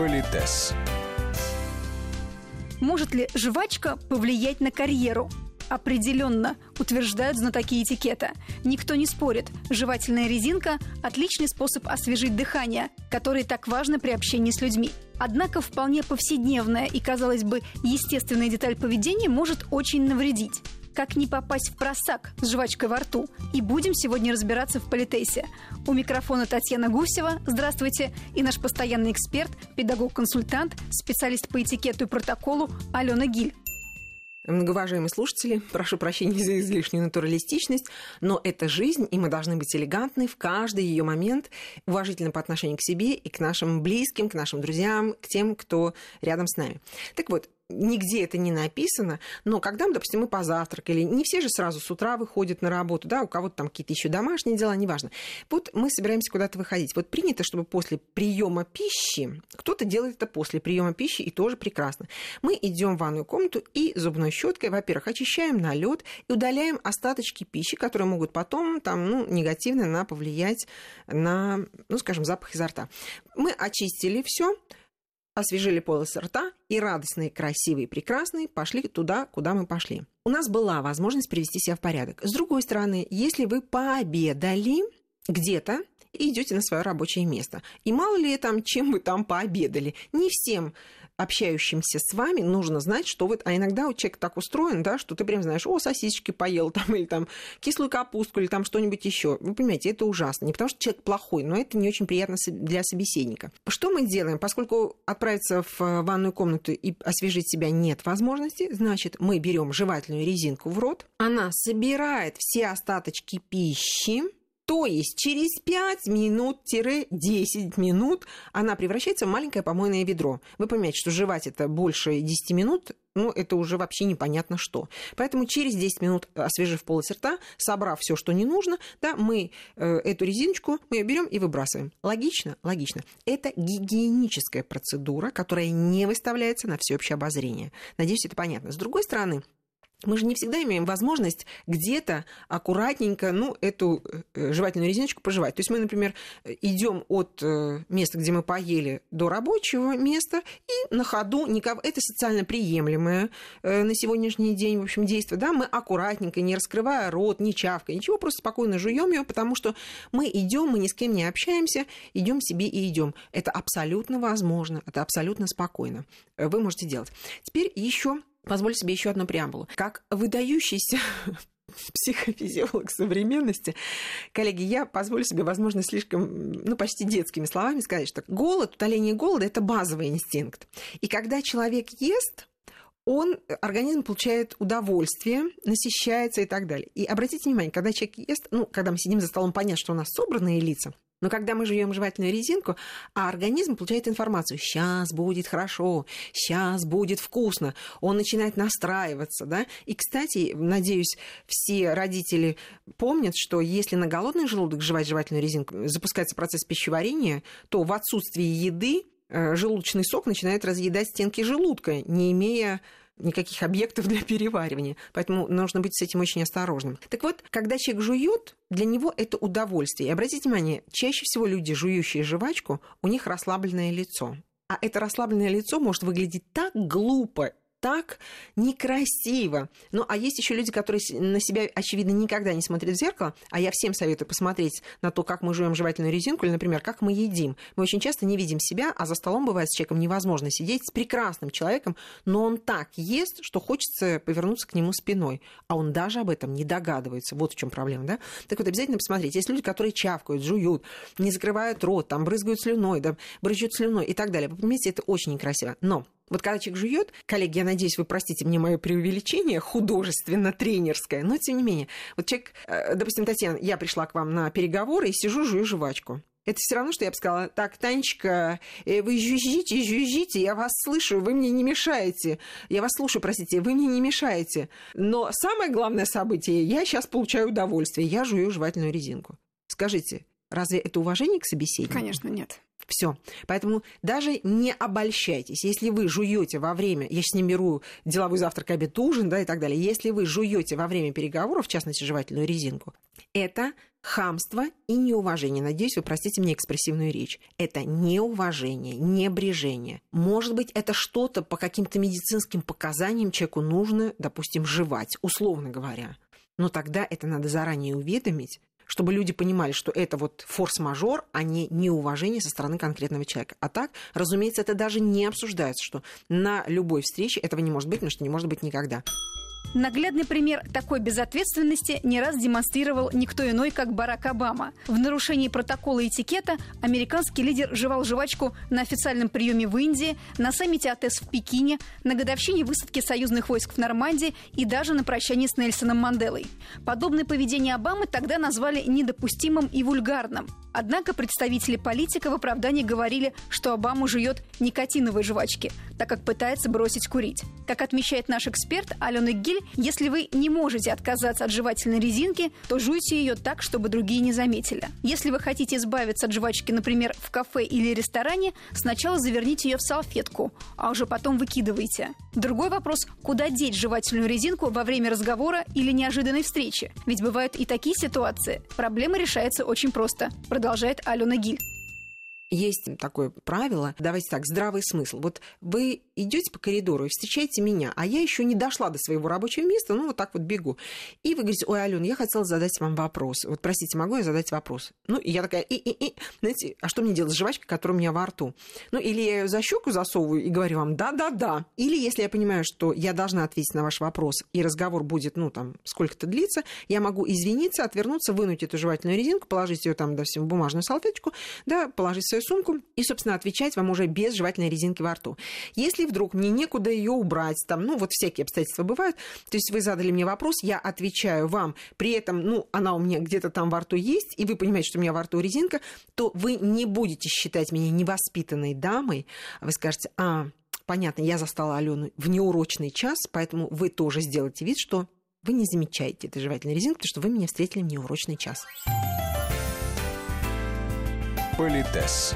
Политес. Может ли жвачка повлиять на карьеру? Определенно, утверждают знатоки этикета. Никто не спорит. Жевательная резинка – отличный способ освежить дыхание, который так важно при общении с людьми. Однако вполне повседневная и, казалось бы, естественная деталь поведения может очень навредить. Как не попасть в просак с жвачкой во рту? И будем сегодня разбираться в политесе. У микрофона Татьяна Гусева. Здравствуйте. И наш постоянный эксперт, педагог-консультант, специалист по этикету и протоколу Алена Гиль. Многоуважаемые слушатели, прошу прощения за излишнюю натуралистичность, но это жизнь, и мы должны быть элегантны в каждый ее момент, уважительно по отношению к себе и к нашим близким, к нашим друзьям, к тем, кто рядом с нами. Так вот, нигде это не написано, но когда, допустим, мы позавтракали, не все же сразу с утра выходят на работу, да, у кого-то там какие-то еще домашние дела, неважно. Вот мы собираемся куда-то выходить. Вот принято, чтобы после приема пищи, кто-то делает это после приема пищи, и тоже прекрасно. Мы идем в ванную комнату и зубной щеткой, во-первых, очищаем налет и удаляем остаточки пищи, которые могут потом там, ну, негативно на повлиять на, ну, скажем, запах изо рта. Мы очистили все, освежили полосы рта и радостные, красивые, прекрасные пошли туда, куда мы пошли. У нас была возможность привести себя в порядок. С другой стороны, если вы пообедали где-то, и идете на свое рабочее место. И мало ли там, чем вы там пообедали. Не всем общающимся с вами нужно знать, что вы... А иногда у человека так устроен, да, что ты прям знаешь, о, сосисочки поел, там, или там кислую капустку, или там что-нибудь еще. Вы понимаете, это ужасно. Не потому что человек плохой, но это не очень приятно для собеседника. Что мы делаем? Поскольку отправиться в э, ванную комнату и освежить себя нет возможности, значит, мы берем жевательную резинку в рот, она собирает все остаточки пищи, то есть через 5 минут-10 минут она превращается в маленькое помойное ведро. Вы понимаете, что жевать это больше 10 минут, ну, это уже вообще непонятно что. Поэтому через 10 минут, освежив полость рта, собрав все, что не нужно, да, мы э, эту резиночку мы ее берем и выбрасываем. Логично? Логично. Это гигиеническая процедура, которая не выставляется на всеобщее обозрение. Надеюсь, это понятно. С другой стороны, мы же не всегда имеем возможность где-то аккуратненько, ну, эту э, жевательную резиночку пожевать. То есть мы, например, идем от э, места, где мы поели, до рабочего места, и на ходу никого... Это социально приемлемое э, на сегодняшний день, в общем, действие, да, мы аккуратненько, не раскрывая рот, не чавкая, ничего, просто спокойно жуем ее, потому что мы идем, мы ни с кем не общаемся, идем себе и идем. Это абсолютно возможно, это абсолютно спокойно. Вы можете делать. Теперь еще Позволь себе еще одну преамбулу. Как выдающийся психофизиолог современности. Коллеги, я позволю себе, возможно, слишком, ну, почти детскими словами сказать, что голод, утоление голода – это базовый инстинкт. И когда человек ест, он, организм получает удовольствие, насыщается и так далее. И обратите внимание, когда человек ест, ну, когда мы сидим за столом, понятно, что у нас собранные лица – но когда мы жуем жевательную резинку, а организм получает информацию, сейчас будет хорошо, сейчас будет вкусно, он начинает настраиваться, да. И, кстати, надеюсь, все родители помнят, что если на голодный желудок жевать жевательную резинку, запускается процесс пищеварения, то в отсутствии еды э, желудочный сок начинает разъедать стенки желудка, не имея никаких объектов для переваривания. Поэтому нужно быть с этим очень осторожным. Так вот, когда человек жует, для него это удовольствие. И обратите внимание, чаще всего люди, жующие жвачку, у них расслабленное лицо. А это расслабленное лицо может выглядеть так глупо так некрасиво. Ну, а есть еще люди, которые на себя, очевидно, никогда не смотрят в зеркало, а я всем советую посмотреть на то, как мы жуем жевательную резинку, или, например, как мы едим. Мы очень часто не видим себя, а за столом бывает с человеком невозможно сидеть с прекрасным человеком, но он так ест, что хочется повернуться к нему спиной, а он даже об этом не догадывается. Вот в чем проблема, да? Так вот, обязательно посмотреть. Есть люди, которые чавкают, жуют, не закрывают рот, там брызгают слюной, да, брызжут слюной и так далее. Вы понимаете, это очень некрасиво. Но вот когда человек жует, коллеги, я надеюсь, вы простите мне мое преувеличение художественно-тренерское, но тем не менее, вот человек, э, допустим, Татьяна, я пришла к вам на переговоры и сижу, жую жвачку. Это все равно, что я бы сказала, так, Танечка, э, вы жужжите, жужжите, я вас слышу, вы мне не мешаете. Я вас слушаю, простите, вы мне не мешаете. Но самое главное событие, я сейчас получаю удовольствие, я жую жевательную резинку. Скажите, Разве это уважение к собеседнику? Конечно, нет. Все. Поэтому даже не обольщайтесь. Если вы жуете во время, я сейчас не беру деловой завтрак, обед, ужин, да, и так далее. Если вы жуете во время переговоров, в частности, жевательную резинку, это хамство и неуважение. Надеюсь, вы простите мне экспрессивную речь. Это неуважение, небрежение. Может быть, это что-то по каким-то медицинским показаниям человеку нужно, допустим, жевать, условно говоря. Но тогда это надо заранее уведомить, чтобы люди понимали, что это вот форс-мажор, а не неуважение со стороны конкретного человека. А так, разумеется, это даже не обсуждается, что на любой встрече этого не может быть, потому что не может быть никогда. Наглядный пример такой безответственности не раз демонстрировал никто иной, как Барак Обама. В нарушении протокола этикета американский лидер жевал жвачку на официальном приеме в Индии, на саммите АТЭС в Пекине, на годовщине высадки союзных войск в Нормандии и даже на прощании с Нельсоном Манделой. Подобное поведение Обамы тогда назвали недопустимым и вульгарным. Однако представители политика в оправдании говорили, что Обама жует никотиновые жвачки, так как пытается бросить курить. Как отмечает наш эксперт Алена Гиль, если вы не можете отказаться от жевательной резинки, то жуйте ее так, чтобы другие не заметили. Если вы хотите избавиться от жвачки, например, в кафе или ресторане, сначала заверните ее в салфетку, а уже потом выкидывайте. Другой вопрос – куда деть жевательную резинку во время разговора или неожиданной встречи? Ведь бывают и такие ситуации. Проблема решается очень просто – продолжает Алена Гиль. Есть такое правило, давайте так, здравый смысл. Вот вы идете по коридору и встречаете меня, а я еще не дошла до своего рабочего места, ну вот так вот бегу. И вы говорите, ой, Алена, я хотела задать вам вопрос. Вот, простите, могу я задать вопрос? Ну, и я такая, и, и, и, знаете, а что мне делать с жвачкой, которая у меня во рту? Ну, или я ее за щеку засовываю и говорю вам, да-да-да. Или если я понимаю, что я должна ответить на ваш вопрос, и разговор будет, ну, там, сколько-то длиться, я могу извиниться, отвернуться, вынуть эту жевательную резинку, положить ее там, допустим, в бумажную салфеточку, да, положить в свою сумку и, собственно, отвечать вам уже без жевательной резинки во рту. Если вдруг мне некуда ее убрать, там, ну, вот всякие обстоятельства бывают, то есть вы задали мне вопрос, я отвечаю вам, при этом, ну, она у меня где-то там во рту есть, и вы понимаете, что у меня во рту резинка, то вы не будете считать меня невоспитанной дамой, вы скажете, а, понятно, я застала Алену в неурочный час, поэтому вы тоже сделаете вид, что вы не замечаете этой жевательной резинки, потому что вы меня встретили в неурочный час. Политес.